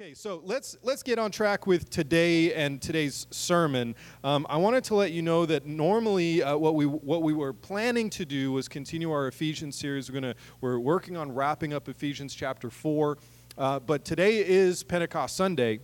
Okay, so let's let's get on track with today and today's sermon. Um, I wanted to let you know that normally uh, what we what we were planning to do was continue our Ephesians series. We're gonna we're working on wrapping up Ephesians chapter four, uh, but today is Pentecost Sunday.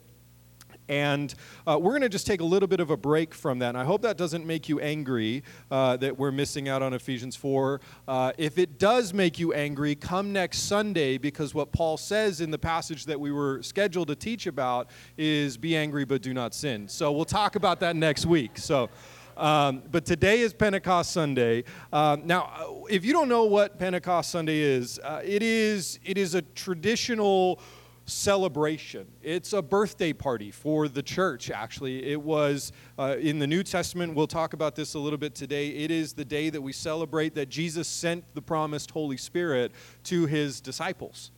And uh, we're going to just take a little bit of a break from that. And I hope that doesn't make you angry uh, that we're missing out on Ephesians 4. Uh, if it does make you angry, come next Sunday because what Paul says in the passage that we were scheduled to teach about is be angry but do not sin. So we'll talk about that next week. So. Um, but today is Pentecost Sunday. Um, now, if you don't know what Pentecost Sunday is, uh, it is it is a traditional celebration. It's a birthday party for the church, actually. It was uh, in the New Testament, we'll talk about this a little bit today. It is the day that we celebrate that Jesus sent the promised Holy Spirit to his disciples.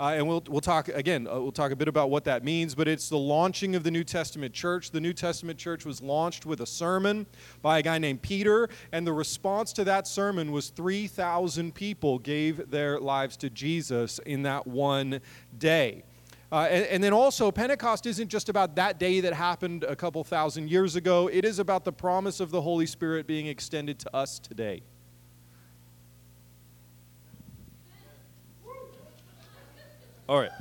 Uh, and we'll, we'll talk again, uh, we'll talk a bit about what that means, but it's the launching of the New Testament church. The New Testament church was launched with a sermon by a guy named Peter, and the response to that sermon was 3,000 people gave their lives to Jesus in that one day. Uh, and, and, then also, Pentecost isn't just about that day that happened a couple thousand years ago, it is about the promise of the Holy Spirit being extended to us today. All right.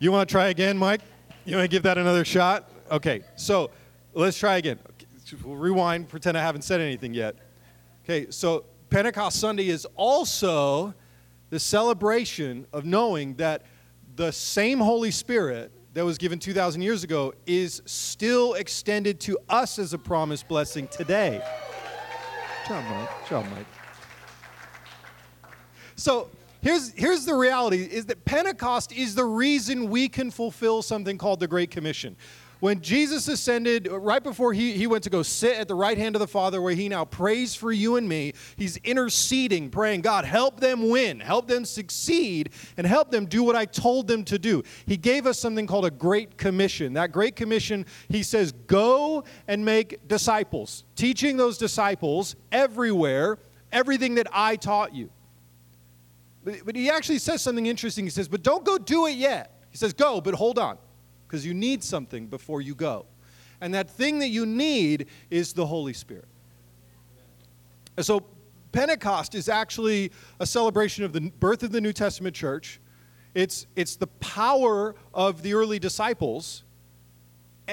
You want to try again, Mike? You want to give that another shot? Okay, so let's try again. We'll rewind, pretend I haven't said anything yet. Okay, so Pentecost Sunday is also the celebration of knowing that the same Holy Spirit that was given 2,000 years ago is still extended to us as a promised blessing today. Good job, Mike. Good job, Mike. So, here's, here's the reality is that Pentecost is the reason we can fulfill something called the Great Commission. When Jesus ascended, uh, right before he, he went to go sit at the right hand of the Father, where he now prays for you and me, he's interceding, praying, God, help them win, help them succeed, and help them do what I told them to do. He gave us something called a Great Commission. That Great Commission, he says, go and make disciples, teaching those disciples everywhere everything that I taught you. But, but he actually says something interesting. He says, But don't go do it yet. He says, Go, but hold on, because you need something before you go. And that thing that you need is the Holy Spirit. And so Pentecost is actually a celebration of the birth of the New Testament church. It's, it's the power of the early disciples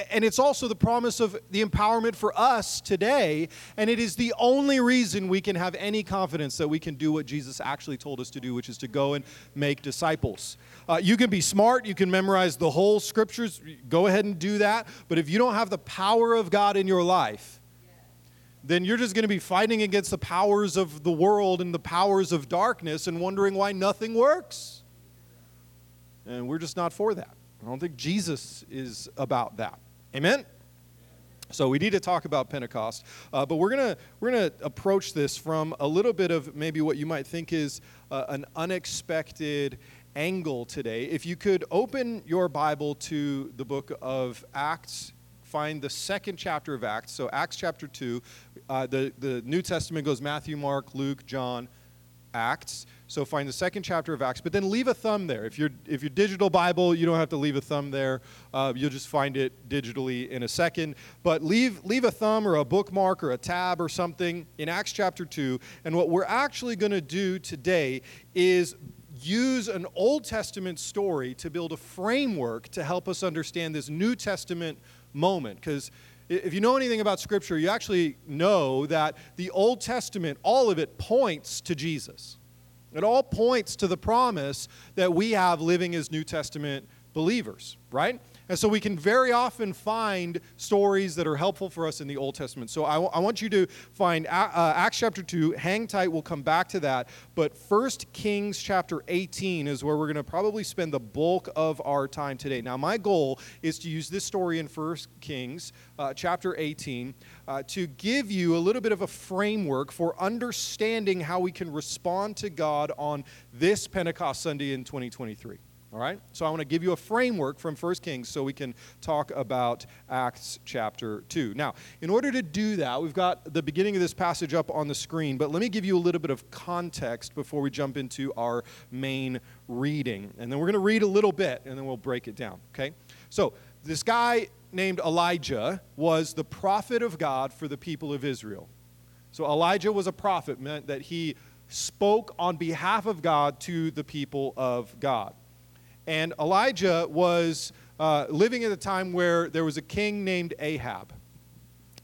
and it's also the promise of the empowerment for us today. And it is the only reason we can have any confidence that we can do what Jesus actually told us to do, which is to go and make disciples. Uh, you can be smart, you can memorize the whole scriptures, go ahead and do that. But if you don't have the power of God in your life, then you're just going to be fighting against the powers of the world and the powers of darkness and wondering why nothing works. And we're just not for that. I don't think Jesus is about that. Amen? So we need to talk about Pentecost, uh, but we're gonna we're gonna approach this from a little bit of maybe what you might think is uh, an unexpected angle today. If you could open your Bible to the book of Acts, find the second chapter of Acts. So Acts chapter two, uh, the the New Testament goes Matthew, Mark, Luke, John, Acts. So find the second chapter of Acts, but then leave a thumb there. If you're if your digital Bible, you don't have to leave a thumb there. Uh, you'll just find it digitally in a second. But leave leave a thumb or a bookmark or a tab or something in Acts chapter two. And what we're actually going to do today is use an Old Testament story to build a framework to help us understand this New Testament moment. Because if you know anything about Scripture, you actually know that the Old Testament, all of it points to Jesus. It all points to the promise that we have living as New Testament believers, right? And so we can very often find stories that are helpful for us in the Old Testament. So I, w- I want you to find uh, Acts chapter 2. Hang tight, we'll come back to that. But 1 Kings chapter 18 is where we're going to probably spend the bulk of our time today. Now, my goal is to use this story in 1 Kings uh, chapter 18 uh, to give you a little bit of a framework for understanding how we can respond to God on this Pentecost Sunday in 2023. All right? So I want to give you a framework from 1 Kings so we can talk about Acts chapter 2. Now, in order to do that, we've got the beginning of this passage up on the screen, but let me give you a little bit of context before we jump into our main reading. And then we're going to read a little bit and then we'll break it down, okay? So, this guy named Elijah was the prophet of God for the people of Israel. So, Elijah was a prophet, meant that he spoke on behalf of God to the people of God. And Elijah was uh, living at a time where there was a king named Ahab.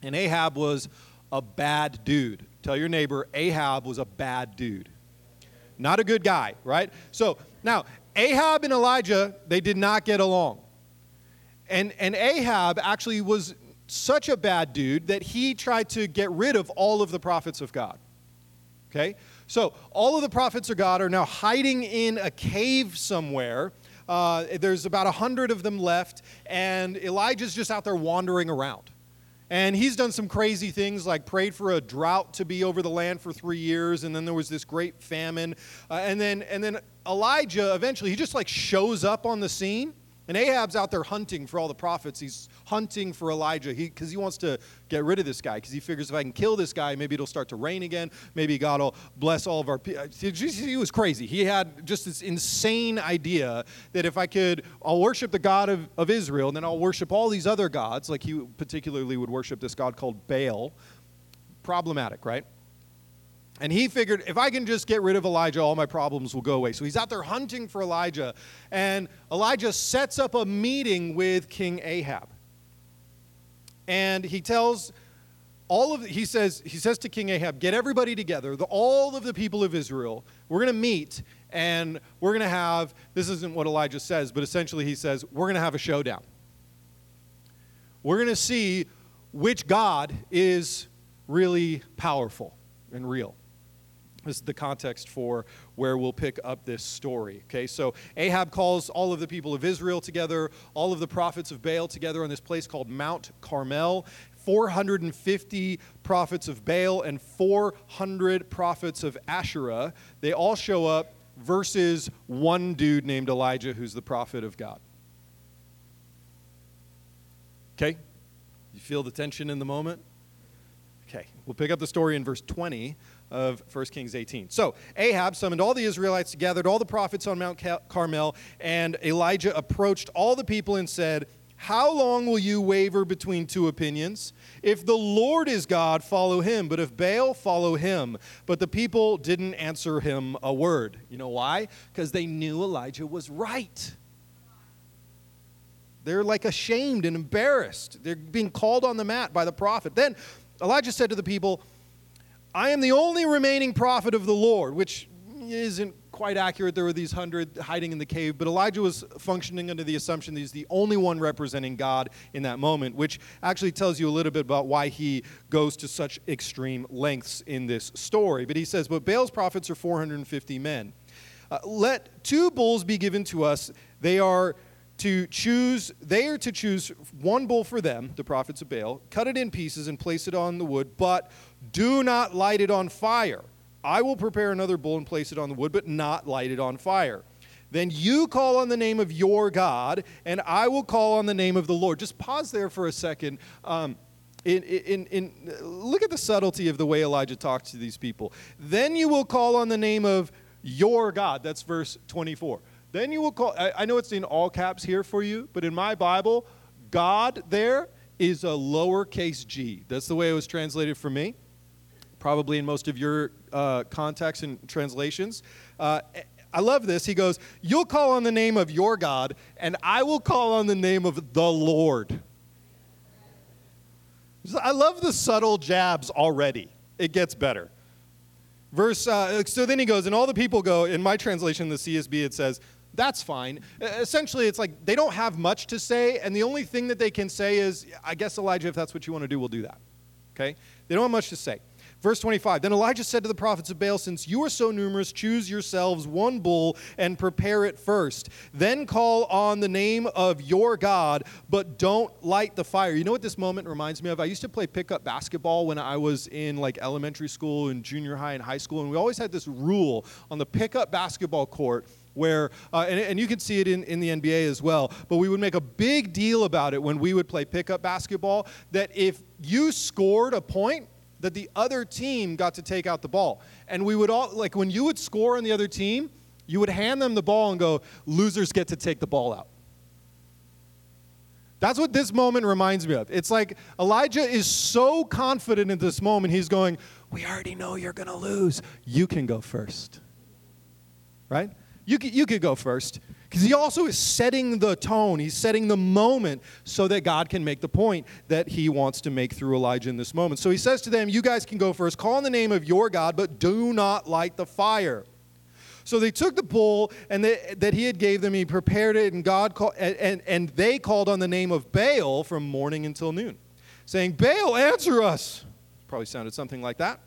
And Ahab was a bad dude. Tell your neighbor, Ahab was a bad dude. Not a good guy, right? So now, Ahab and Elijah, they did not get along. And, and Ahab actually was such a bad dude that he tried to get rid of all of the prophets of God. Okay? So all of the prophets of God are now hiding in a cave somewhere uh, there's about a hundred of them left, and Elijah's just out there wandering around. And he's done some crazy things like prayed for a drought to be over the land for three years, and then there was this great famine. Uh, and, then, and then Elijah eventually, he just like shows up on the scene and Ahab's out there hunting for all the prophets. He's hunting for Elijah because he, he, wants to get rid of this guy because he figures if I can kill this guy, maybe it'll start to rain again. Maybe God will bless all of our people. Uh, he was crazy. He had just this insane idea that if I could, I'll worship the God of, of Israel and then I'll worship all these other gods, like he particularly would worship this God called Baal. Problematic, right? And he figured, if I can just get rid of Elijah, all my problems will go away. So he's out there hunting for Elijah. And Elijah sets up a meeting with King Ahab. And he tells all of he says he says to King Ahab, get everybody together, the, all of the people of Israel. We're going to meet and we're going to have this isn't what Elijah says, but essentially he says, we're going to have a showdown. We're going to see which God is really powerful and real. This is the context for where we'll pick up this story. Okay, so Ahab calls all of the people of Israel together, all of the prophets of Baal together on this place called Mount Carmel. 450 prophets of Baal and 400 prophets of Asherah. They all show up versus one dude named Elijah who's the prophet of God. Okay? You feel the tension in the moment? Okay, we'll pick up the story in verse 20 of 1 Kings 18. So Ahab summoned all the Israelites, gathered all the prophets on Mount Carmel, and Elijah approached all the people and said, How long will you waver between two opinions? If the Lord is God, follow him, but if Baal, follow him. But the people didn't answer him a word. You know why? Because they knew Elijah was right. They're like ashamed and embarrassed. They're being called on the mat by the prophet. Then Elijah said to the people, I am the only remaining prophet of the Lord, which isn't quite accurate. There were these hundred hiding in the cave, but Elijah was functioning under the assumption that he's the only one representing God in that moment, which actually tells you a little bit about why he goes to such extreme lengths in this story. But he says, But Baal's prophets are 450 men. Uh, let two bulls be given to us. They are to choose they are to choose one bull for them the prophets of baal cut it in pieces and place it on the wood but do not light it on fire. I will prepare another bull and place it on the wood, but not light it on fire. Then you call on the name of your God, and I will call on the name of the Lord. Just pause there for a second. Um, in, in, in, look at the subtlety of the way Elijah talks to these people. Then you will call on the name of your God. That's verse 24. Then you will call, I, I know it's in all caps here for you, but in my Bible, God there is a lowercase g. That's the way it was translated for me probably in most of your uh, contexts and translations. Uh, I love this. He goes, You'll call on the name of your God, and I will call on the name of the Lord. I love the subtle jabs already. It gets better. Verse, uh, so then he goes, and all the people go, in my translation, the CSB, it says, that's fine. Essentially, it's like they don't have much to say, and the only thing that they can say is, I guess, Elijah, if that's what you want to do, we'll do that. Okay? They don't have much to say. Verse 25 Then Elijah said to the prophets of Baal, Since you are so numerous, choose yourselves one bull and prepare it first. Then call on the name of your God, but don't light the fire. You know what this moment reminds me of? I used to play pickup basketball when I was in like elementary school and junior high and high school, and we always had this rule on the pickup basketball court where, uh, and, and you can see it in, in the NBA as well, but we would make a big deal about it when we would play pickup basketball that if you scored a point, that the other team got to take out the ball. And we would all, like when you would score on the other team, you would hand them the ball and go, losers get to take the ball out. That's what this moment reminds me of. It's like Elijah is so confident in this moment, he's going, We already know you're going to lose. You can go first. Right? You could, you could go first. Because he also is setting the tone, he's setting the moment so that God can make the point that he wants to make through Elijah in this moment. So he says to them, You guys can go first, call on the name of your God, but do not light the fire. So they took the bull and they, that he had gave them, he prepared it, and God called, and, and, and they called on the name of Baal from morning until noon, saying, Baal, answer us. Probably sounded something like that.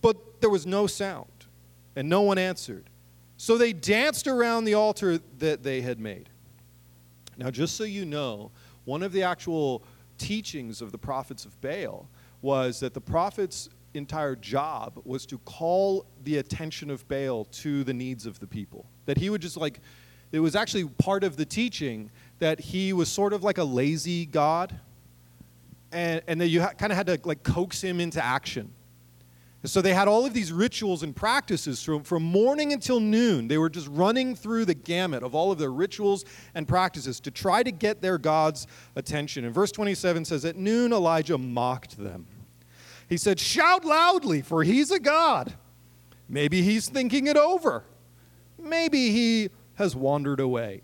But there was no sound, and no one answered. So they danced around the altar that they had made. Now, just so you know, one of the actual teachings of the prophets of Baal was that the prophet's entire job was to call the attention of Baal to the needs of the people. That he would just like, it was actually part of the teaching that he was sort of like a lazy God, and, and that you ha- kind of had to like coax him into action. So they had all of these rituals and practices from, from morning until noon. They were just running through the gamut of all of their rituals and practices to try to get their God's attention. And verse 27 says, At noon, Elijah mocked them. He said, Shout loudly, for he's a God. Maybe he's thinking it over. Maybe he has wandered away.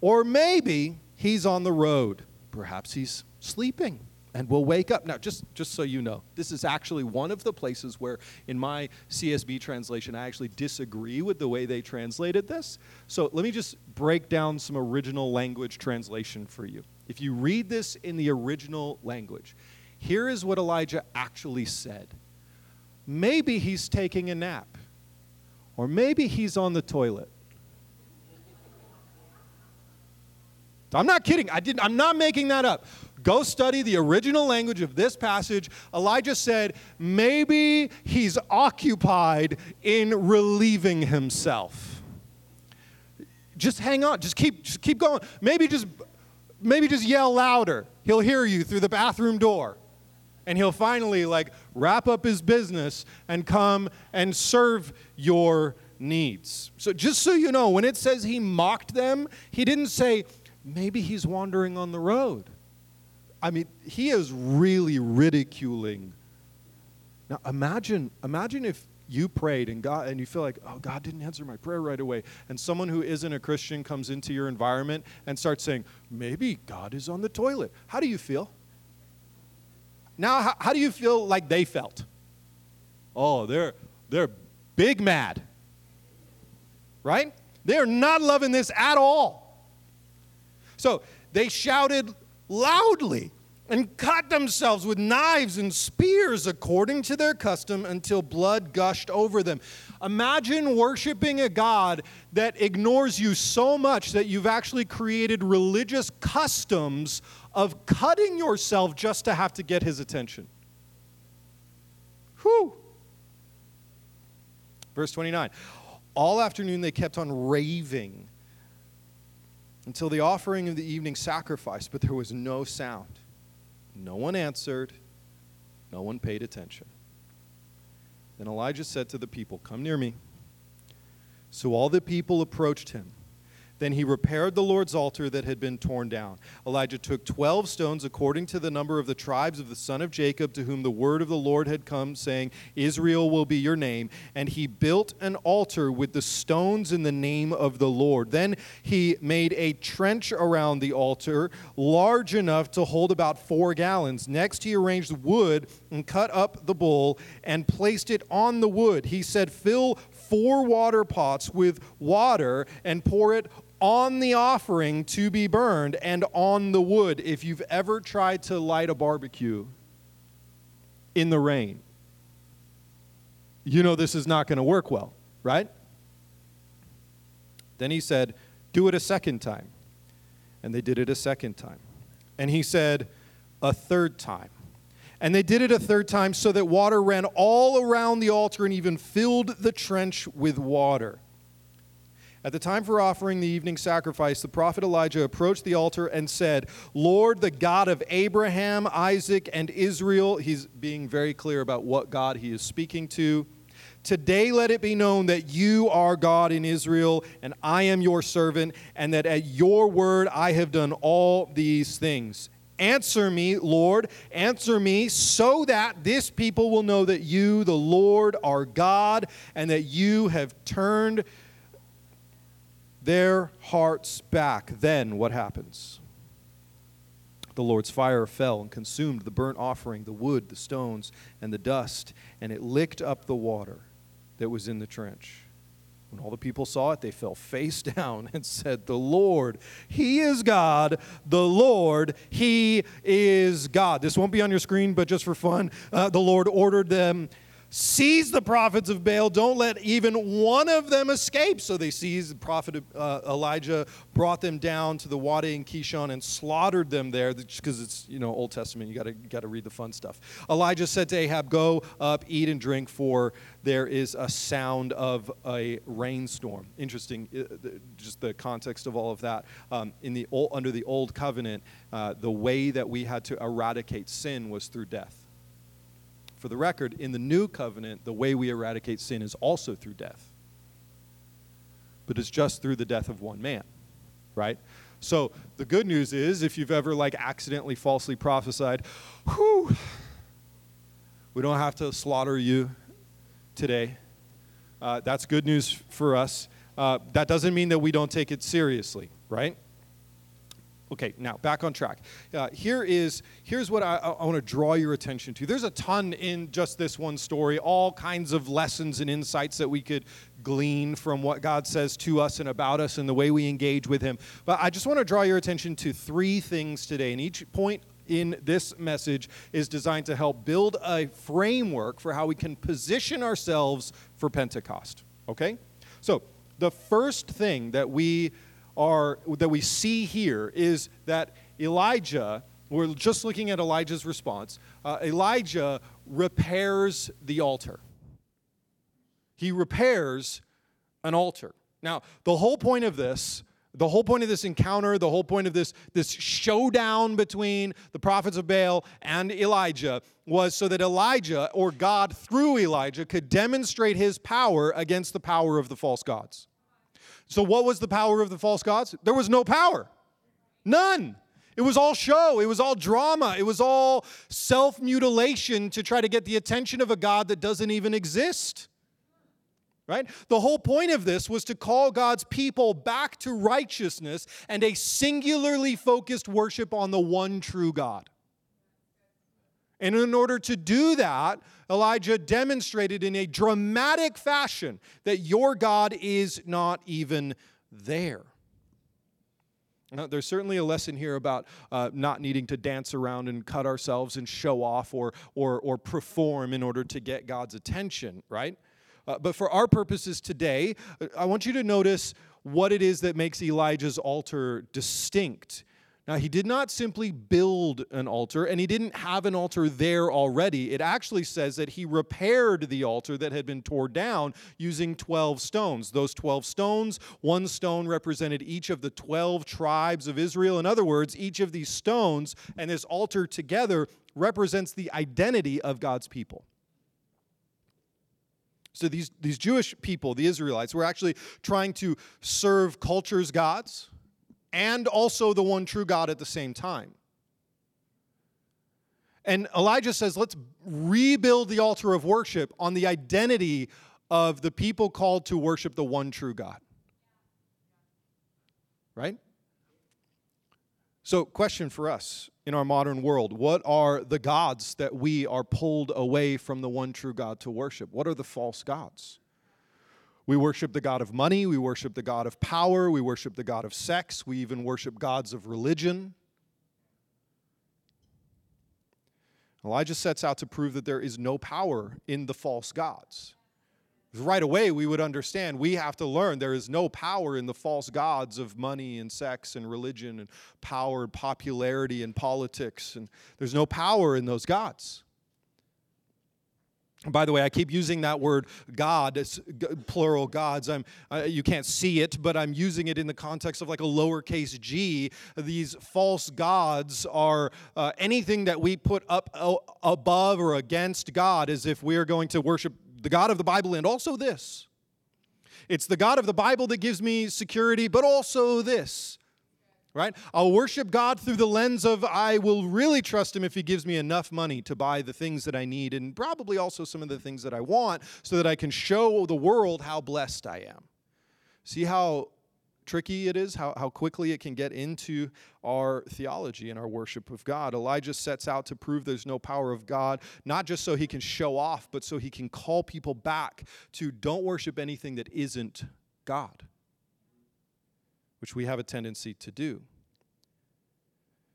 Or maybe he's on the road. Perhaps he's sleeping and we'll wake up. Now, just, just so you know, this is actually one of the places where, in my CSB translation, I actually disagree with the way they translated this. So let me just break down some original language translation for you. If you read this in the original language, here is what Elijah actually said Maybe he's taking a nap, or maybe he's on the toilet. I'm not kidding. I didn't, I'm not making that up. Go study the original language of this passage. Elijah said, maybe he's occupied in relieving himself. Just hang on. Just keep, just keep going. Maybe just, maybe just yell louder. He'll hear you through the bathroom door. And he'll finally like wrap up his business and come and serve your needs. So just so you know, when it says he mocked them, he didn't say, maybe he's wandering on the road. I mean, he is really ridiculing. Now imagine, imagine if you prayed and God and you feel like, oh, God didn't answer my prayer right away. And someone who isn't a Christian comes into your environment and starts saying, maybe God is on the toilet. How do you feel? Now, how, how do you feel like they felt? Oh, they're they're big mad. Right? They're not loving this at all. So they shouted loudly and cut themselves with knives and spears according to their custom until blood gushed over them. Imagine worshiping a God that ignores you so much that you've actually created religious customs of cutting yourself just to have to get his attention. Whew. Verse 29. All afternoon they kept on raving until the offering of the evening sacrifice, but there was no sound. No one answered, no one paid attention. Then Elijah said to the people, Come near me. So all the people approached him. Then he repaired the Lord's altar that had been torn down. Elijah took 12 stones according to the number of the tribes of the son of Jacob, to whom the word of the Lord had come, saying, Israel will be your name. And he built an altar with the stones in the name of the Lord. Then he made a trench around the altar, large enough to hold about four gallons. Next, he arranged wood and cut up the bull and placed it on the wood. He said, Fill four water pots with water and pour it on the offering to be burned and on the wood. If you've ever tried to light a barbecue in the rain, you know this is not going to work well, right? Then he said, Do it a second time. And they did it a second time. And he said, A third time. And they did it a third time so that water ran all around the altar and even filled the trench with water. At the time for offering the evening sacrifice, the prophet Elijah approached the altar and said, Lord, the God of Abraham, Isaac, and Israel, he's being very clear about what God he is speaking to. Today let it be known that you are God in Israel, and I am your servant, and that at your word I have done all these things. Answer me, Lord, answer me, so that this people will know that you, the Lord, are God, and that you have turned their hearts back. Then what happens? The Lord's fire fell and consumed the burnt offering, the wood, the stones, and the dust, and it licked up the water that was in the trench. When all the people saw it, they fell face down and said, The Lord, He is God. The Lord, He is God. This won't be on your screen, but just for fun, uh, the Lord ordered them Seize the prophets of Baal. Don't let even one of them escape. So they seized the prophet uh, Elijah, brought them down to the Wadi in Kishon, and slaughtered them there Just because it's you know Old Testament. You got to got to read the fun stuff. Elijah said to Ahab, "Go up, eat and drink, for there is a sound of a rainstorm." Interesting, uh, just the context of all of that. Um, in the old, under the old covenant, uh, the way that we had to eradicate sin was through death for the record, in the new covenant, the way we eradicate sin is also through death. But it's just through the death of one man, right? So the good news is if you've ever like accidentally falsely prophesied, whew, we don't have to slaughter you today. Uh, that's good news for us. Uh, that doesn't mean that we don't take it seriously, right? Okay, now back on track. Uh, here is here's what I, I want to draw your attention to. There's a ton in just this one story, all kinds of lessons and insights that we could glean from what God says to us and about us and the way we engage with Him. But I just want to draw your attention to three things today, and each point in this message is designed to help build a framework for how we can position ourselves for Pentecost. Okay, so the first thing that we are that we see here is that Elijah, we're just looking at Elijah's response. Uh, Elijah repairs the altar. He repairs an altar. Now, the whole point of this, the whole point of this encounter, the whole point of this, this showdown between the prophets of Baal and Elijah was so that Elijah, or God through Elijah, could demonstrate his power against the power of the false gods. So, what was the power of the false gods? There was no power. None. It was all show. It was all drama. It was all self mutilation to try to get the attention of a God that doesn't even exist. Right? The whole point of this was to call God's people back to righteousness and a singularly focused worship on the one true God. And in order to do that, Elijah demonstrated in a dramatic fashion that your God is not even there. Now, there's certainly a lesson here about uh, not needing to dance around and cut ourselves and show off or, or, or perform in order to get God's attention, right? Uh, but for our purposes today, uh, I want you to notice what it is that makes Elijah's altar distinct now, he did not simply build an altar, and he didn't have an altar there already. It actually says that he repaired the altar that had been torn down using 12 stones. Those 12 stones, one stone represented each of the 12 tribes of Israel. In other words, each of these stones and this altar together represents the identity of God's people. So these, these Jewish people, the Israelites, were actually trying to serve culture's gods and also the one true God at the same time. And Elijah says, let's rebuild the altar of worship on the identity of the people called to worship the one true God. Right? So, question for us in our modern world what are the gods that we are pulled away from the one true God to worship? What are the false gods? We worship the God of money, we worship the God of power, we worship the God of sex, we even worship gods of religion. Elijah sets out to prove that there is no power in the false gods. Right away, we would understand we have to learn there is no power in the false gods of money and sex and religion and power and popularity and politics. And there's no power in those gods. By the way, I keep using that word God, plural gods. I'm, uh, you can't see it, but I'm using it in the context of like a lowercase g. These false gods are uh, anything that we put up uh, above or against God as if we are going to worship the God of the Bible and also this. It's the God of the Bible that gives me security, but also this right? I'll worship God through the lens of I will really trust Him if He gives me enough money to buy the things that I need and probably also some of the things that I want so that I can show the world how blessed I am. See how tricky it is, how, how quickly it can get into our theology and our worship of God. Elijah sets out to prove there's no power of God, not just so he can show off, but so he can call people back to don't worship anything that isn't God which we have a tendency to do.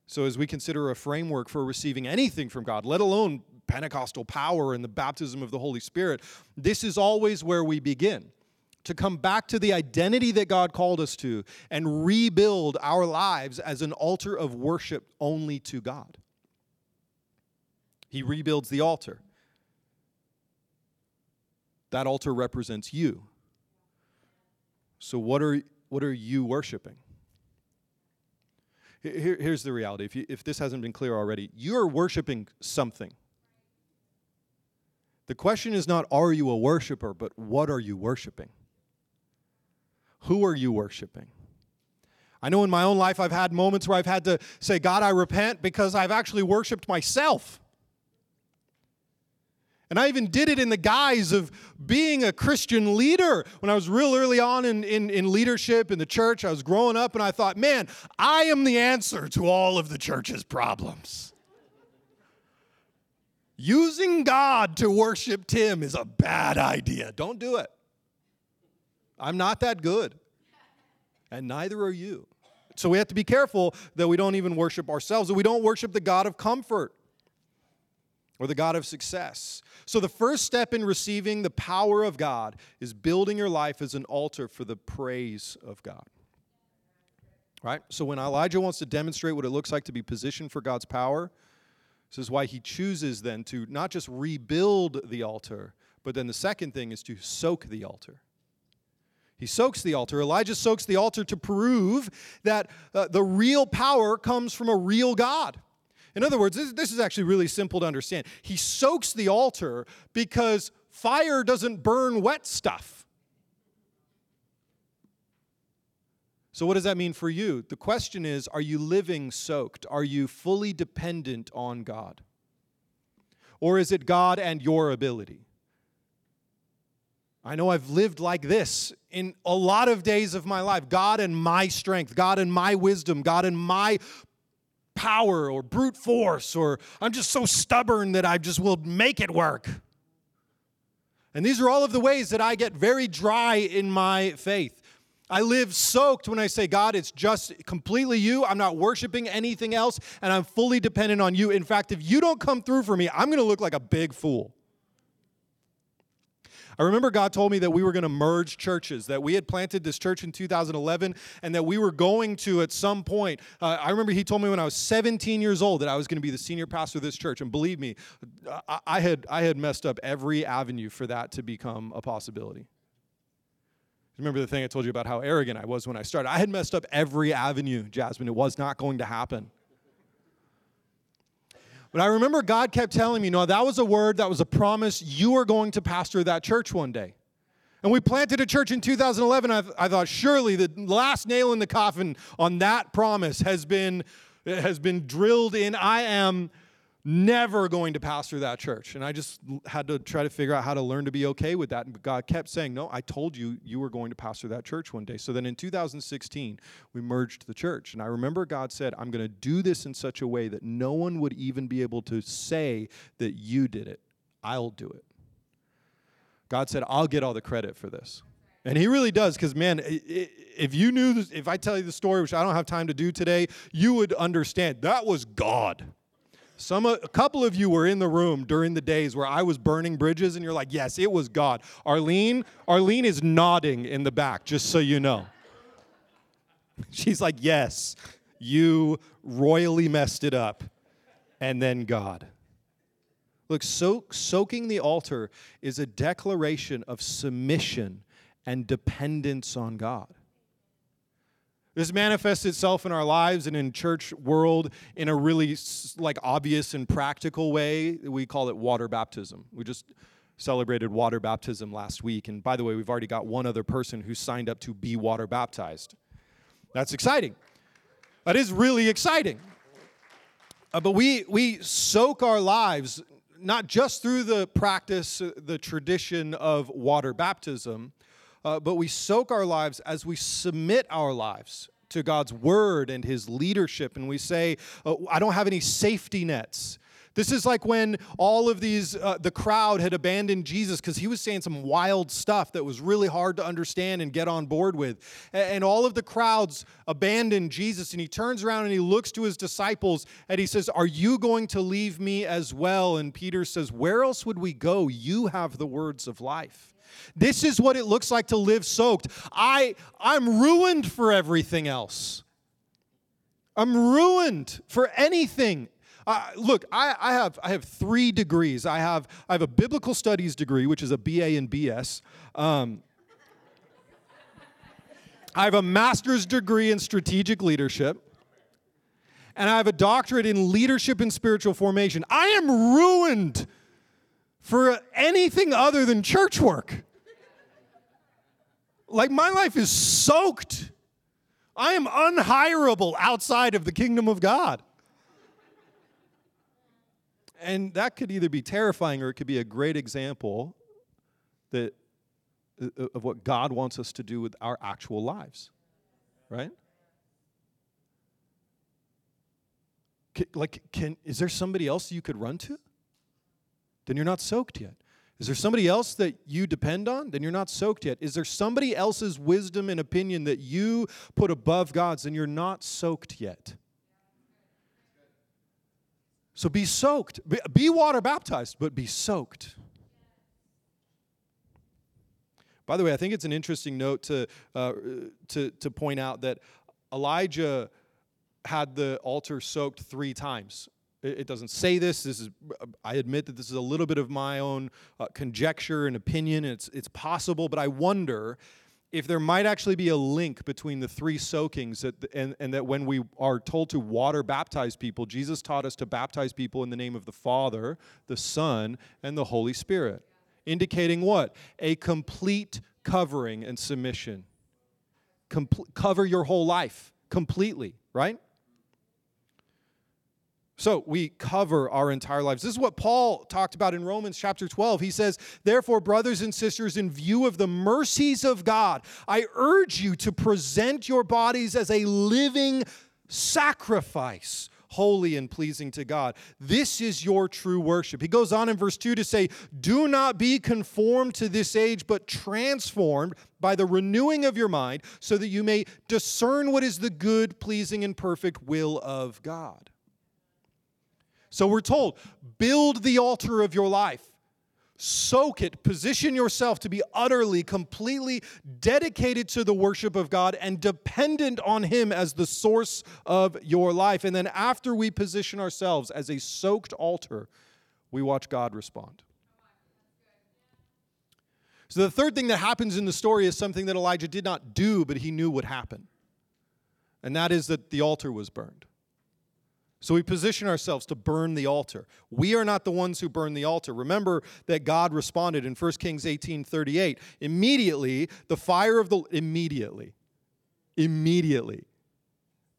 So, as we consider a framework for receiving anything from God, let alone Pentecostal power and the baptism of the Holy Spirit, this is always where we begin. To come back to the identity that God called us to and rebuild our lives as an altar of worship only to God. He rebuilds the altar. That altar represents you. So, what are what are you worshiping? Here, here's the reality if, you, if this hasn't been clear already, you're worshiping something. The question is not, are you a worshiper, but what are you worshiping? Who are you worshiping? I know in my own life I've had moments where I've had to say, God, I repent because I've actually worshiped myself. And I even did it in the guise of being a Christian leader. When I was real early on in, in, in, leadership in the church, I was growing up and I thought, man, I am the answer to all of the church's problems. Using God to worship Tim is a bad idea. Don't do it. I'm not that good, and neither are you. So we have to be careful that we don't even worship ourselves, that we don't worship the God of comfort or the God of success. So, the first step in receiving the power of God is building your life as an altar for the praise of God. Right? So, when Elijah wants to demonstrate what it looks like to be positioned for God's power, this is why he chooses then to not just rebuild the altar, but then the second thing is to soak the altar. He soaks the altar. Elijah soaks the altar to prove that uh, the real power comes from a real God. In other words, this, this is actually really simple to understand. He soaks the altar because fire doesn't burn wet stuff. So, what does that mean for you? The question is are you living soaked? Are you fully dependent on God? Or is it God and your ability? I know I've lived like this in a lot of days of my life God and my strength, God and my wisdom, God and my power or brute force, or I'm just so stubborn that I just will make it work. And these are all of the ways that I get very dry in my faith. I live soaked when I say, God, it's just completely you. I'm not worshiping anything else, and I'm fully dependent on you. In fact, if you don't come through for me, I'm going to look like a big fool. I remember God told me that we were going to merge churches, that we had planted this church in 2011, and that we were going to at some point. Uh, I remember He told me when I was 17 years old that I was going to be the senior pastor of this church. And believe me, I, I had, I had messed up every avenue for that to become a possibility. Remember the thing I told you about how arrogant I was when I started? I had messed up every avenue, Jasmine. It was not going to happen. But I remember God kept telling me, no, that was a word, that was a promise. You are going to pastor that church one day. And we planted a church in 2011. I, I thought, surely the last nail in the coffin on that promise has been, has been drilled in. I am never going to pastor that church. And I just had to try to figure out how to learn to be okay with that. And God kept saying, No, I told you you were going to pastor that church one day. So then in 2016, we merged the church. And I remember God said, I'm going to do this in such a way that no one would even be able to say that you did it. I'll do it. God said, I'll get all the credit for this. And he really does, because man, if you knew, if I tell you the story, which I don't have time to do today, you would understand that was God. Some, a couple of you were in the room during the days where I was burning bridges, and you're like, yes, it was God. Arlene, Arlene is nodding in the back, just so you know. She's like, yes, you royally messed it up, and then God. Look, soak, soaking the altar is a declaration of submission and dependence on God. This manifests itself in our lives and in church world in a really like obvious and practical way. We call it water baptism. We just celebrated water baptism last week. And by the way, we've already got one other person who signed up to be water baptized. That's exciting. That is really exciting. Uh, but we, we soak our lives not just through the practice, uh, the tradition of water baptism, uh, but we soak our lives as we submit our lives to God's word and his leadership. And we say, oh, I don't have any safety nets. This is like when all of these, uh, the crowd had abandoned Jesus because he was saying some wild stuff that was really hard to understand and get on board with. And all of the crowds abandoned Jesus, and he turns around and he looks to his disciples and he says, Are you going to leave me as well? And Peter says, Where else would we go? You have the words of life. This is what it looks like to live soaked. I, I'm ruined for everything else. I'm ruined for anything uh, look, I, I, have, I have three degrees. I have, I have a biblical studies degree, which is a BA and BS. Um, I have a master's degree in strategic leadership. And I have a doctorate in leadership and spiritual formation. I am ruined for anything other than church work. Like, my life is soaked. I am unhirable outside of the kingdom of God. And that could either be terrifying or it could be a great example that, uh, of what God wants us to do with our actual lives, right? like, can, is there somebody else you could run to? Then you're not soaked yet. Is there somebody else that you depend on? Then you're not soaked yet. Is there somebody else's wisdom and opinion that you put above God's? Then you're not soaked yet. So be soaked. Be water baptized, but be soaked. By the way, I think it's an interesting note to, uh, to, to point out that Elijah had the altar soaked three times. It, doesn't say this. This is, I admit that this is a little bit of my own uh, conjecture and opinion. It's, it's possible, but I wonder if there might actually be a link between the three soakings that, and, and that when we are told to water baptize people, Jesus taught us to baptize people in the name of the Father, the Son, and the Holy Spirit. Indicating what? A complete covering and submission. Comple- cover your whole life completely, right? So we cover our entire lives. This is what Paul talked about in Romans chapter 12. He says, Therefore, brothers and sisters, in view of the mercies of God, I urge you to present your bodies as a living sacrifice, holy and pleasing to God. This is your true worship. He goes on in verse 2 to say, Do not be conformed to this age, but transformed by the renewing of your mind, so that you may discern what is the good, pleasing, and perfect will of God. So we're told build the altar of your life. Soak it, position yourself to be utterly, completely dedicated to the worship of God and dependent on Him as the source of your life. And then, after we position ourselves as a soaked altar, we watch God respond. So, the third thing that happens in the story is something that Elijah did not do, but he knew would happen. And that is that the altar was burned. So we position ourselves to burn the altar. We are not the ones who burn the altar. Remember that God responded in 1 Kings 18 38. Immediately, the fire of the immediately, immediately.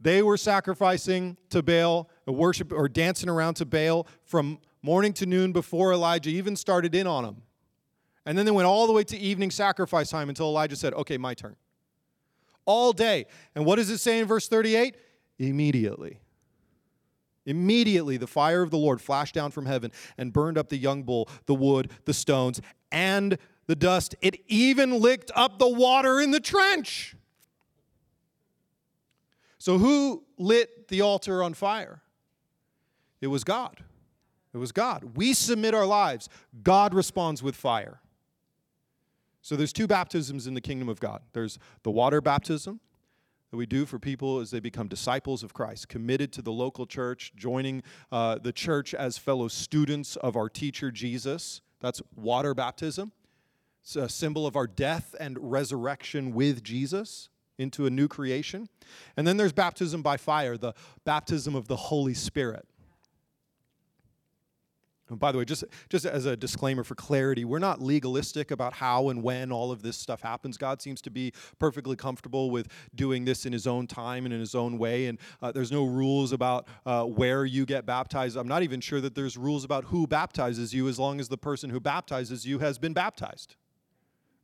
They were sacrificing to Baal, worship or dancing around to Baal from morning to noon before Elijah even started in on them. And then they went all the way to evening sacrifice time until Elijah said, Okay, my turn. All day. And what does it say in verse 38? Immediately. Immediately, the fire of the Lord flashed down from heaven and burned up the young bull, the wood, the stones, and the dust. It even licked up the water in the trench. So, who lit the altar on fire? It was God. It was God. We submit our lives, God responds with fire. So, there's two baptisms in the kingdom of God there's the water baptism, that we do for people as they become disciples of Christ, committed to the local church, joining uh, the church as fellow students of our teacher Jesus. That's water baptism. It's a symbol of our death and resurrection with Jesus into a new creation. And then there's baptism by fire, the baptism of the Holy Spirit. And by the way, just, just as a disclaimer for clarity, we're not legalistic about how and when all of this stuff happens. God seems to be perfectly comfortable with doing this in His own time and in His own way. And uh, there's no rules about uh, where you get baptized. I'm not even sure that there's rules about who baptizes you as long as the person who baptizes you has been baptized.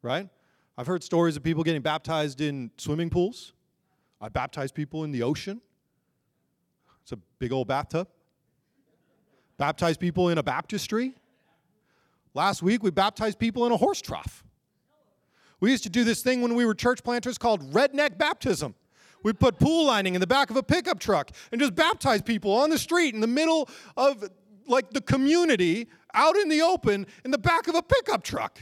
Right? I've heard stories of people getting baptized in swimming pools. I baptize people in the ocean. It's a big old bathtub baptize people in a baptistry. Last week, we baptized people in a horse trough. We used to do this thing when we were church planters called redneck baptism. We'd put pool lining in the back of a pickup truck and just baptize people on the street in the middle of like the community out in the open in the back of a pickup truck.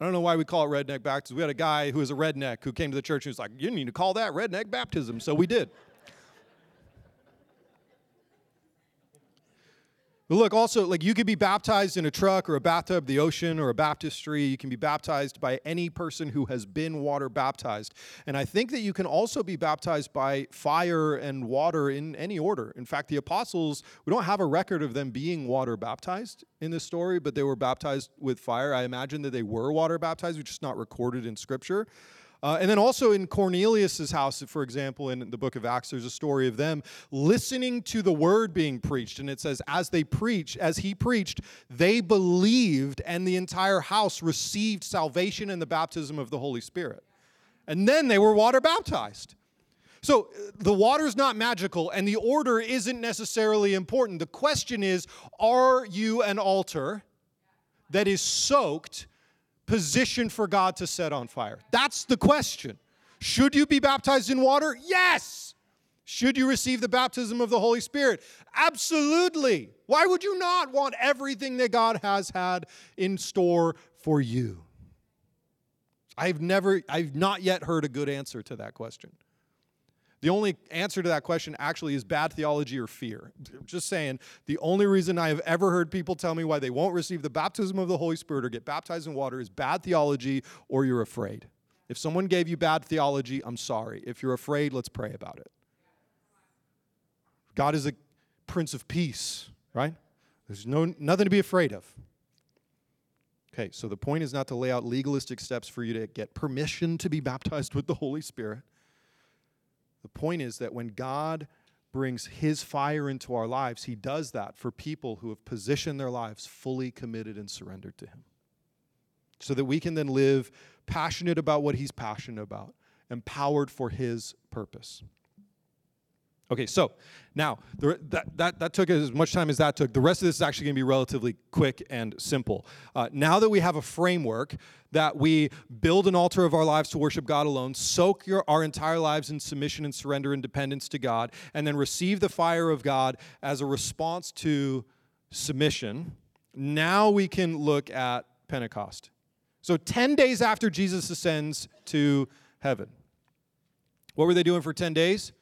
I don't know why we call it redneck baptism. We had a guy who was a redneck who came to the church and was like, You need to call that redneck baptism. So we did. Look, also, like you could be baptized in a truck or a bathtub, the ocean, or a baptistry. You can be baptized by any person who has been water baptized. And I think that you can also be baptized by fire and water in any order. In fact, the apostles, we don't have a record of them being water baptized in this story, but they were baptized with fire. I imagine that they were water baptized, which is not recorded in Scripture. Uh, and then also in Cornelius's house, for example, in the book of Acts, there's a story of them listening to the word being preached. And it says, as they preached, as he preached, they believed, and the entire house received salvation and the baptism of the Holy Spirit. And then they were water baptized. So uh, the water's not magical, and the order isn't necessarily important. The question is are you an altar that is soaked? Position for God to set on fire? That's the question. Should you be baptized in water? Yes. Should you receive the baptism of the Holy Spirit? Absolutely. Why would you not want everything that God has had in store for you? I've never, I've not yet heard a good answer to that question. The only answer to that question actually is bad theology or fear. Just saying, the only reason I have ever heard people tell me why they won't receive the baptism of the Holy Spirit or get baptized in water is bad theology or you're afraid. If someone gave you bad theology, I'm sorry. If you're afraid, let's pray about it. God is a prince of peace, right? There's no nothing to be afraid of. Okay, so the point is not to lay out legalistic steps for you to get permission to be baptized with the Holy Spirit. The point is that when God brings his fire into our lives, he does that for people who have positioned their lives fully committed and surrendered to him. So that we can then live passionate about what he's passionate about, empowered for his purpose. Okay, so now the, that, that, that took as much time as that took. The rest of this is actually going to be relatively quick and simple. Uh, now that we have a framework that we build an altar of our lives to worship God alone, soak your, our entire lives in submission and surrender and dependence to God, and then receive the fire of God as a response to submission, now we can look at Pentecost. So, 10 days after Jesus ascends to heaven, what were they doing for 10 days?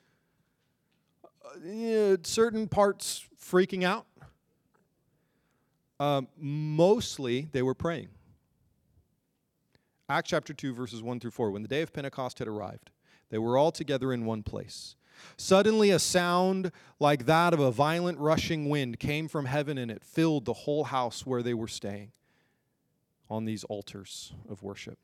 You know, certain parts freaking out. Um, mostly they were praying. Acts chapter 2, verses 1 through 4. When the day of Pentecost had arrived, they were all together in one place. Suddenly, a sound like that of a violent rushing wind came from heaven, and it filled the whole house where they were staying on these altars of worship.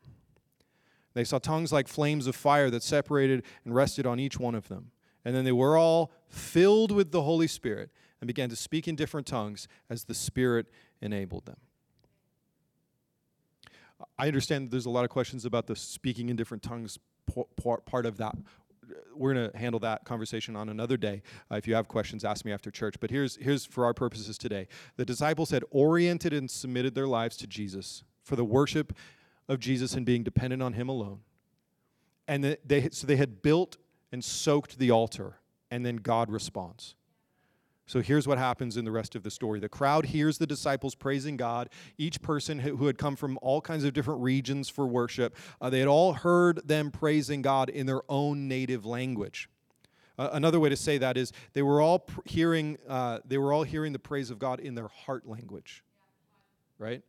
They saw tongues like flames of fire that separated and rested on each one of them. And then they were all filled with the Holy Spirit and began to speak in different tongues as the Spirit enabled them. I understand that there's a lot of questions about the speaking in different tongues part of that. We're going to handle that conversation on another day. Uh, if you have questions, ask me after church. But here's, here's for our purposes today. The disciples had oriented and submitted their lives to Jesus for the worship of Jesus and being dependent on Him alone. And they, so they had built and soaked the altar, and then God responds. So here's what happens in the rest of the story. The crowd hears the disciples praising God. Each person who had come from all kinds of different regions for worship, uh, they had all heard them praising God in their own native language. Uh, another way to say that is they were all pr- hearing uh, they were all hearing the praise of God in their heart language, right?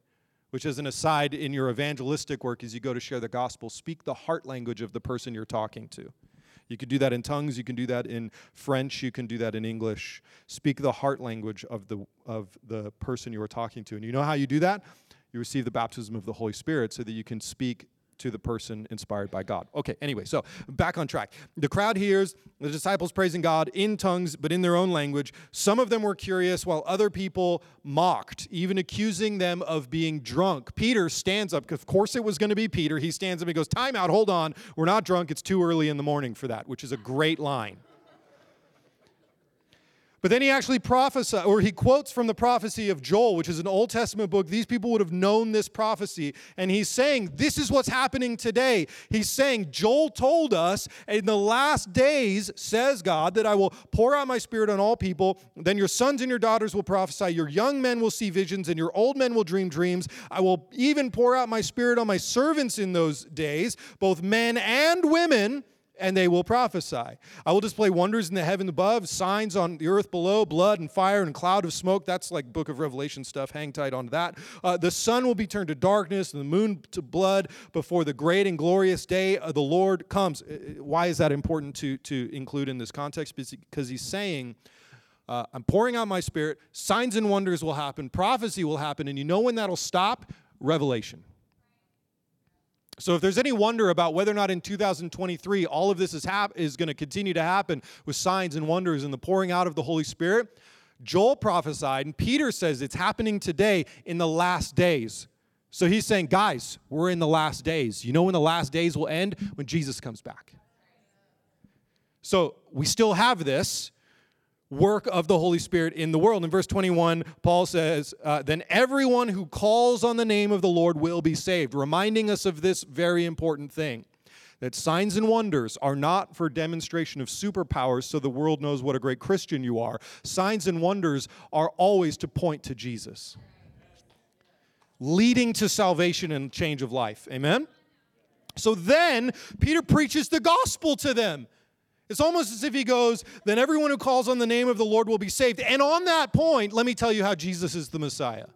Which, as an aside, in your evangelistic work, as you go to share the gospel, speak the heart language of the person you're talking to. You can do that in tongues, you can do that in French, you can do that in English. Speak the heart language of the of the person you are talking to. And you know how you do that? You receive the baptism of the Holy Spirit so that you can speak to the person inspired by God. Okay, anyway, so back on track. The crowd hears the disciples praising God in tongues, but in their own language. Some of them were curious, while other people mocked, even accusing them of being drunk. Peter stands up, of course it was going to be Peter. He stands up and goes, Time out, hold on. We're not drunk. It's too early in the morning for that, which is a great line. But then he actually prophesies, or he quotes from the prophecy of Joel, which is an Old Testament book. These people would have known this prophecy. And he's saying, This is what's happening today. He's saying, Joel told us, in the last days, says God, that I will pour out my spirit on all people. Then your sons and your daughters will prophesy. Your young men will see visions, and your old men will dream dreams. I will even pour out my spirit on my servants in those days, both men and women and they will prophesy. I will display wonders in the heaven above, signs on the earth below, blood and fire and cloud of smoke. That's like book of Revelation stuff. Hang tight on that. Uh, the sun will be turned to darkness and the moon to blood before the great and glorious day of the Lord comes. Why is that important to, to include in this context? Because he's saying, uh, I'm pouring out my spirit, signs and wonders will happen, prophecy will happen, and you know when that'll stop? Revelation. So, if there's any wonder about whether or not in 2023 all of this is, hap- is going to continue to happen with signs and wonders and the pouring out of the Holy Spirit, Joel prophesied, and Peter says it's happening today in the last days. So he's saying, guys, we're in the last days. You know when the last days will end? When Jesus comes back. So we still have this work of the Holy Spirit in the world. In verse 21, Paul says, uh, Then everyone who calls on the name of the Lord will be saved, reminding us of this very important thing that signs and wonders are not for demonstration of superpowers so the world knows what a great Christian you are. Signs and wonders are always to point to Jesus, leading to salvation and change of life. Amen? So then Peter preaches the gospel to them. It's almost as if he goes, Then everyone who calls on the name of the Lord will be saved. And on that point, let me tell you how Jesus is the Messiah.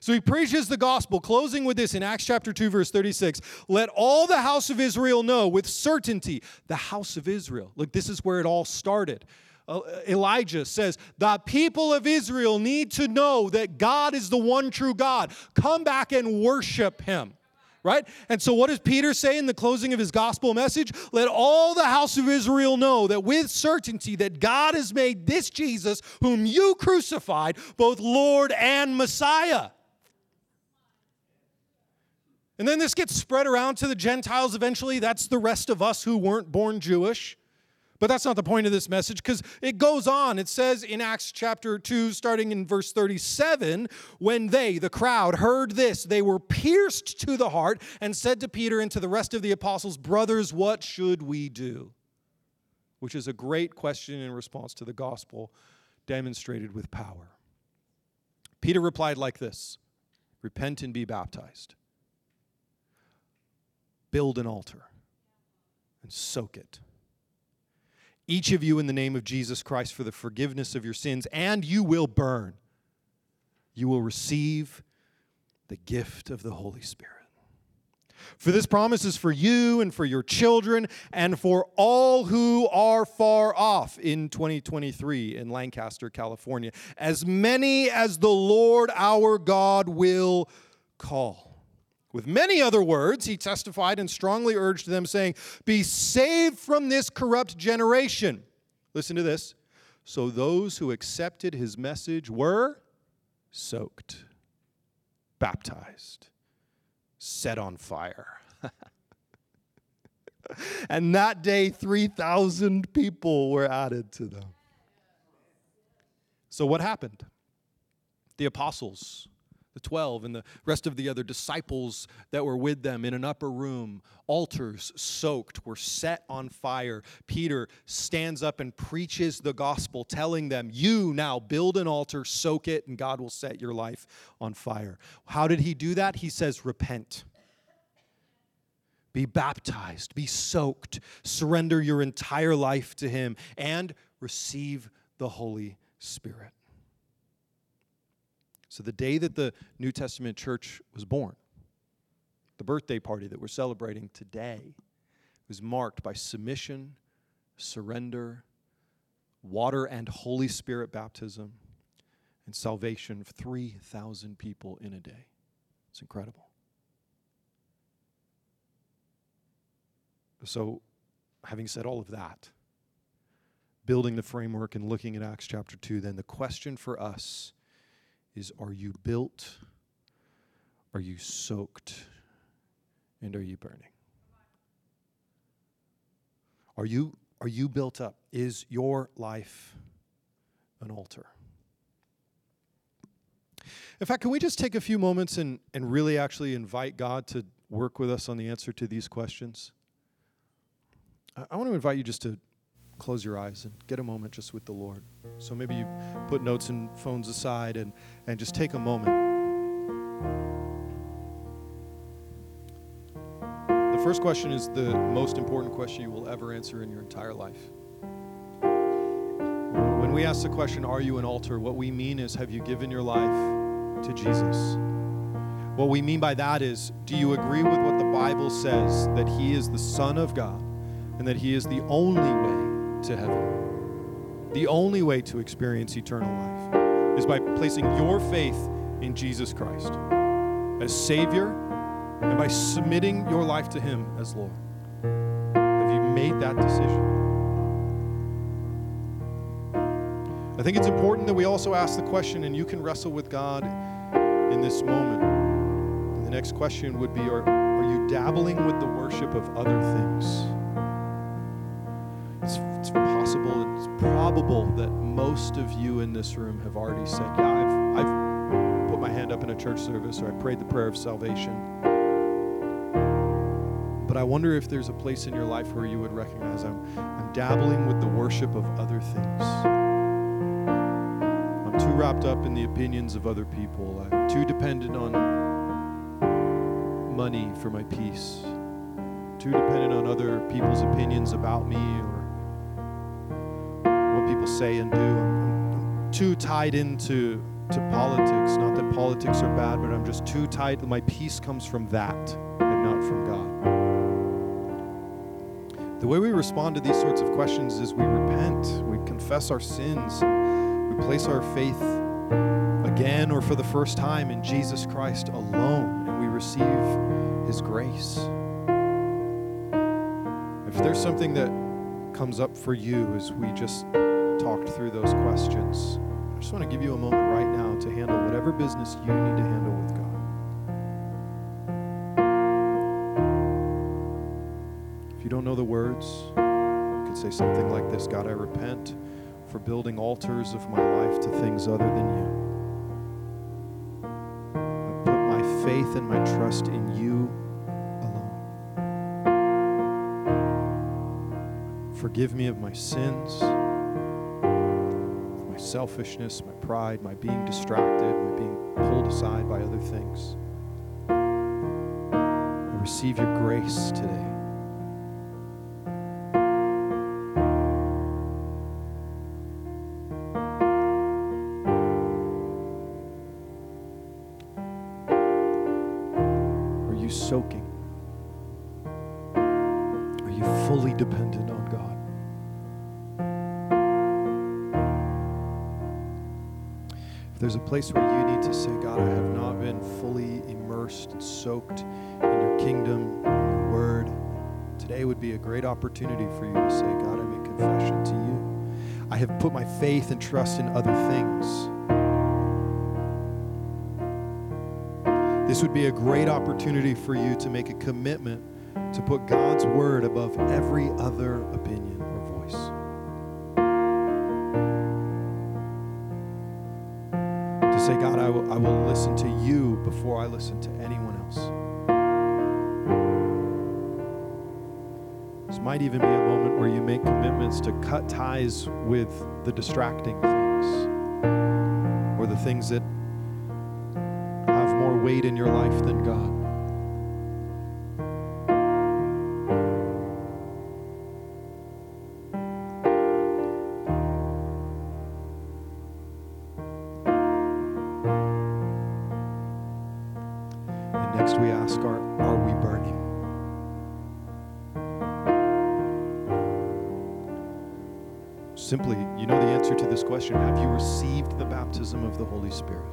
So he preaches the gospel, closing with this in Acts chapter 2, verse 36. Let all the house of Israel know with certainty, the house of Israel. Look, this is where it all started. Uh, Elijah says, The people of Israel need to know that God is the one true God. Come back and worship him right? And so, what does Peter say in the closing of his gospel message? Let all the house of Israel know that with certainty that God has made this Jesus, whom you crucified, both Lord and Messiah. And then this gets spread around to the Gentiles eventually. That's the rest of us who weren't born Jewish. But that's not the point of this message because it goes on. It says in Acts chapter 2, starting in verse 37, when they, the crowd, heard this, they were pierced to the heart and said to Peter and to the rest of the apostles, Brothers, what should we do? Which is a great question in response to the gospel demonstrated with power. Peter replied like this Repent and be baptized, build an altar, and soak it each of you in the name of Jesus Christ for the forgiveness of your sins, and you will burn. You will receive the gift of the Holy Spirit. For this promise is for you and for your children and for all who are far off in 2023 in Lancaster, California, as many as the Lord our God will call. With many other words, he testified and strongly urged them, saying, Be saved from this corrupt generation. Listen to this. So those who accepted his message were soaked, baptized, set on fire. and that day, 3,000 people were added to them. So, what happened? The apostles the 12 and the rest of the other disciples that were with them in an upper room, altars soaked, were set on fire. Peter stands up and preaches the gospel, telling them, You now build an altar, soak it, and God will set your life on fire. How did he do that? He says, Repent. Be baptized, be soaked, surrender your entire life to Him, and receive the Holy Spirit. So, the day that the New Testament church was born, the birthday party that we're celebrating today, was marked by submission, surrender, water and Holy Spirit baptism, and salvation of 3,000 people in a day. It's incredible. So, having said all of that, building the framework and looking at Acts chapter 2, then the question for us is Are you built? Are you soaked? And are you burning? Are you, are you built up? Is your life an altar? In fact, can we just take a few moments and, and really actually invite God to work with us on the answer to these questions? I want to invite you just to close your eyes and get a moment just with the Lord. So maybe you put notes and phones aside and, and just take a moment. The first question is the most important question you will ever answer in your entire life. When we ask the question, Are you an altar? what we mean is, Have you given your life to Jesus? What we mean by that is, Do you agree with what the Bible says that He is the Son of God? and that He is the only way to heaven. The only way to experience eternal life is by placing your faith in Jesus Christ as Savior and by submitting your life to Him as Lord. Have you made that decision? I think it's important that we also ask the question, and you can wrestle with God in this moment. And the next question would be Are, are you dabbling with the worship of other things? Probable that most of you in this room have already said, Yeah, I've, I've put my hand up in a church service or I prayed the prayer of salvation. But I wonder if there's a place in your life where you would recognize I'm, I'm dabbling with the worship of other things. I'm too wrapped up in the opinions of other people. I'm too dependent on money for my peace, too dependent on other people's opinions about me or say and do. I'm, I'm too tied into to politics. Not that politics are bad, but I'm just too tied. My peace comes from that and not from God. The way we respond to these sorts of questions is we repent, we confess our sins, we place our faith again or for the first time in Jesus Christ alone, and we receive His grace. If there's something that comes up for you as we just talked through those questions, I just want to give you a moment right now to handle whatever business you need to handle with God. If you don't know the words, you could say something like this God, I repent for building altars of my life to things other than you. I put my faith and my trust in you alone. Forgive me of my sins selfishness, my pride, my being distracted, my being pulled aside by other things. I receive your grace today. If there's a place where you need to say, God, I have not been fully immersed and soaked in your kingdom, in your word, today would be a great opportunity for you to say, God, I make confession to you. I have put my faith and trust in other things. This would be a great opportunity for you to make a commitment to put God's word above every other opinion listen to anyone else. This might even be a moment where you make commitments to cut ties with the distracting things or the things that have more weight in your life than God. Baptism of the Holy Spirit?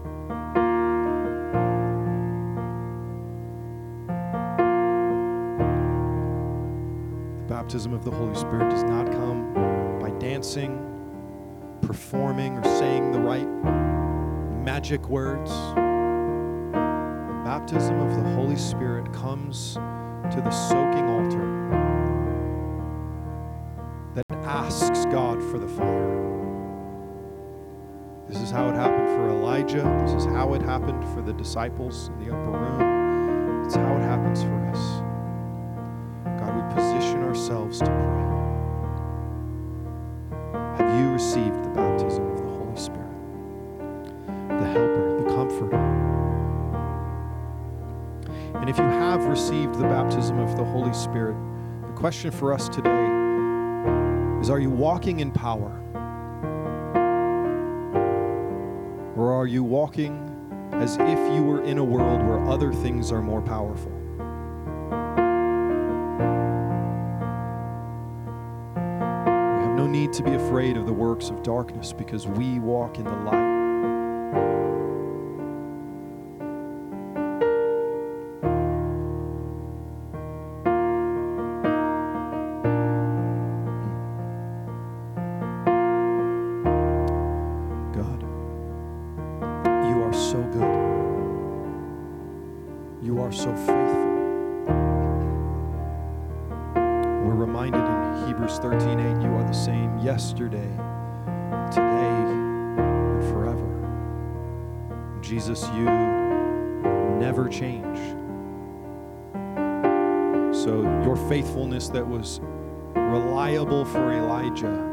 The baptism of the Holy Spirit does not come by dancing, performing, or saying the right magic words. The baptism of the Holy Spirit comes to the soaking altar that asks God for the fire. This is how it happened for Elijah. This is how it happened for the disciples in the upper room. It's how it happens for us. God, we position ourselves to pray. Have you received the baptism of the Holy Spirit? The Helper, the Comforter. And if you have received the baptism of the Holy Spirit, the question for us today is are you walking in power? Are you walking as if you were in a world where other things are more powerful? We have no need to be afraid of the works of darkness because we walk in the light. That was reliable for Elijah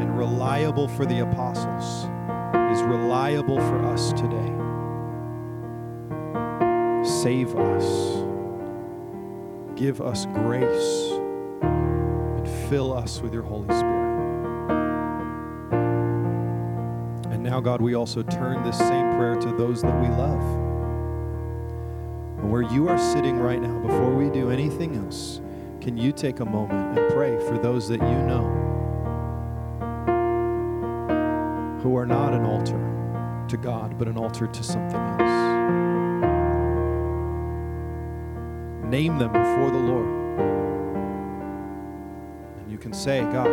and reliable for the apostles is reliable for us today. Save us. Give us grace and fill us with your Holy Spirit. And now, God, we also turn this same prayer to those that we love. And where you are sitting right now, before we do anything else, can you take a moment and pray for those that you know who are not an altar to God, but an altar to something else? Name them before the Lord. And you can say, God,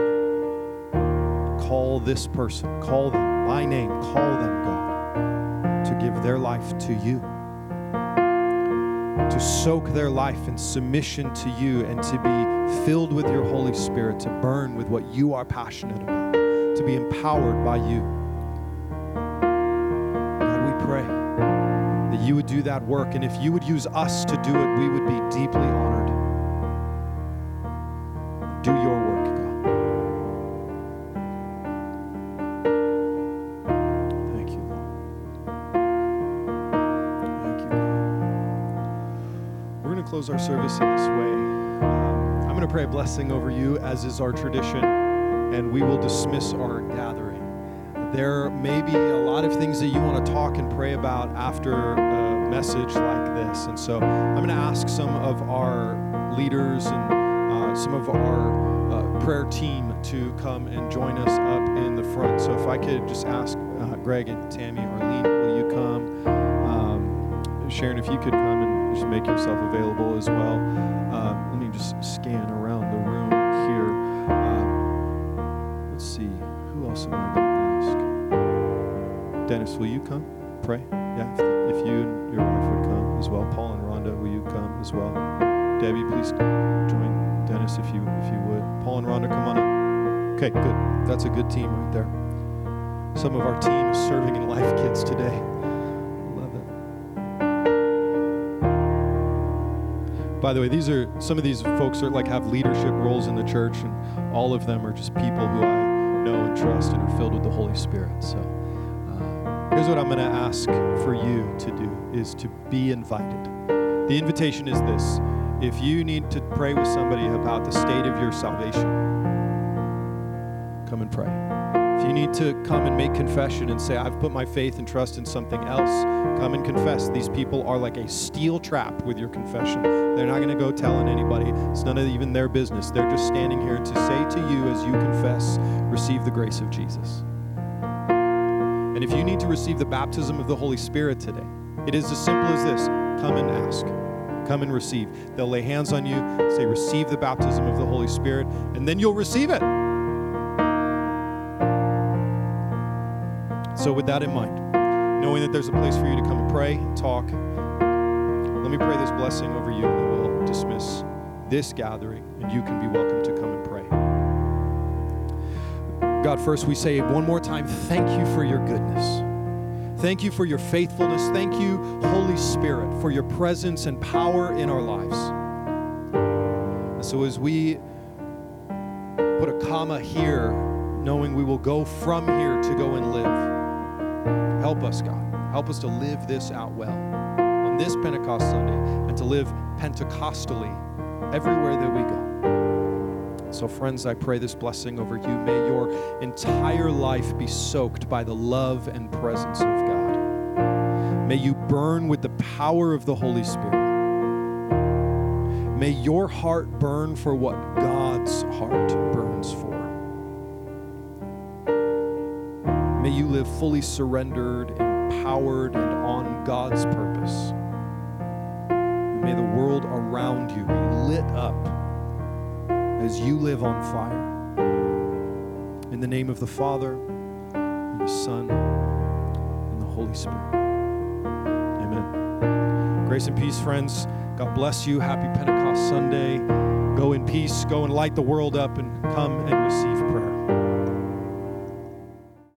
call this person, call them by name, call them, God, to give their life to you to soak their life in submission to you and to be filled with your Holy Spirit, to burn with what you are passionate about, to be empowered by you. God, we pray that you would do that work, and if you would use us to do it, we would be deeply honored. Do your work, close our service in this way. Um, I'm going to pray a blessing over you, as is our tradition, and we will dismiss our gathering. There may be a lot of things that you want to talk and pray about after a message like this. And so I'm going to ask some of our leaders and uh, some of our uh, prayer team to come and join us up in the front. So if I could just ask uh, Greg and Tammy, Arlene, will you come? Um, Sharon, if you could come just make yourself available as well. Um, let me just scan around the room here. Um, let's see, who else am I going to ask? Dennis, will you come? Pray. Yeah, if, if you and your wife would come as well. Paul and Rhonda, will you come as well? Debbie, please join Dennis if you if you would. Paul and Rhonda, come on up. Okay, good. That's a good team right there. Some of our team is serving in Life Kids today. By the way, these are some of these folks are like have leadership roles in the church, and all of them are just people who I know and trust and are filled with the Holy Spirit. So uh, here's what I'm going to ask for you to do: is to be invited. The invitation is this: if you need to pray with somebody about the state of your salvation, come and pray. You need to come and make confession and say, I've put my faith and trust in something else, come and confess. These people are like a steel trap with your confession. They're not going to go telling anybody. It's none of even their business. They're just standing here to say to you as you confess, receive the grace of Jesus. And if you need to receive the baptism of the Holy Spirit today, it is as simple as this come and ask. Come and receive. They'll lay hands on you, say, Receive the baptism of the Holy Spirit, and then you'll receive it. So, with that in mind, knowing that there's a place for you to come and pray, and talk, let me pray this blessing over you, and we'll dismiss this gathering, and you can be welcome to come and pray. God, first we say one more time, thank you for your goodness. Thank you for your faithfulness. Thank you, Holy Spirit, for your presence and power in our lives. And so as we put a comma here, knowing we will go from here to go and live, Help us, God. Help us to live this out well on this Pentecost Sunday and to live Pentecostally everywhere that we go. So, friends, I pray this blessing over you. May your entire life be soaked by the love and presence of God. May you burn with the power of the Holy Spirit. May your heart burn for what God's heart burns for. May you live fully surrendered, empowered, and on God's purpose. May the world around you be lit up as you live on fire. In the name of the Father, and the Son, and the Holy Spirit. Amen. Grace and peace, friends. God bless you. Happy Pentecost Sunday. Go in peace. Go and light the world up and come and receive prayer.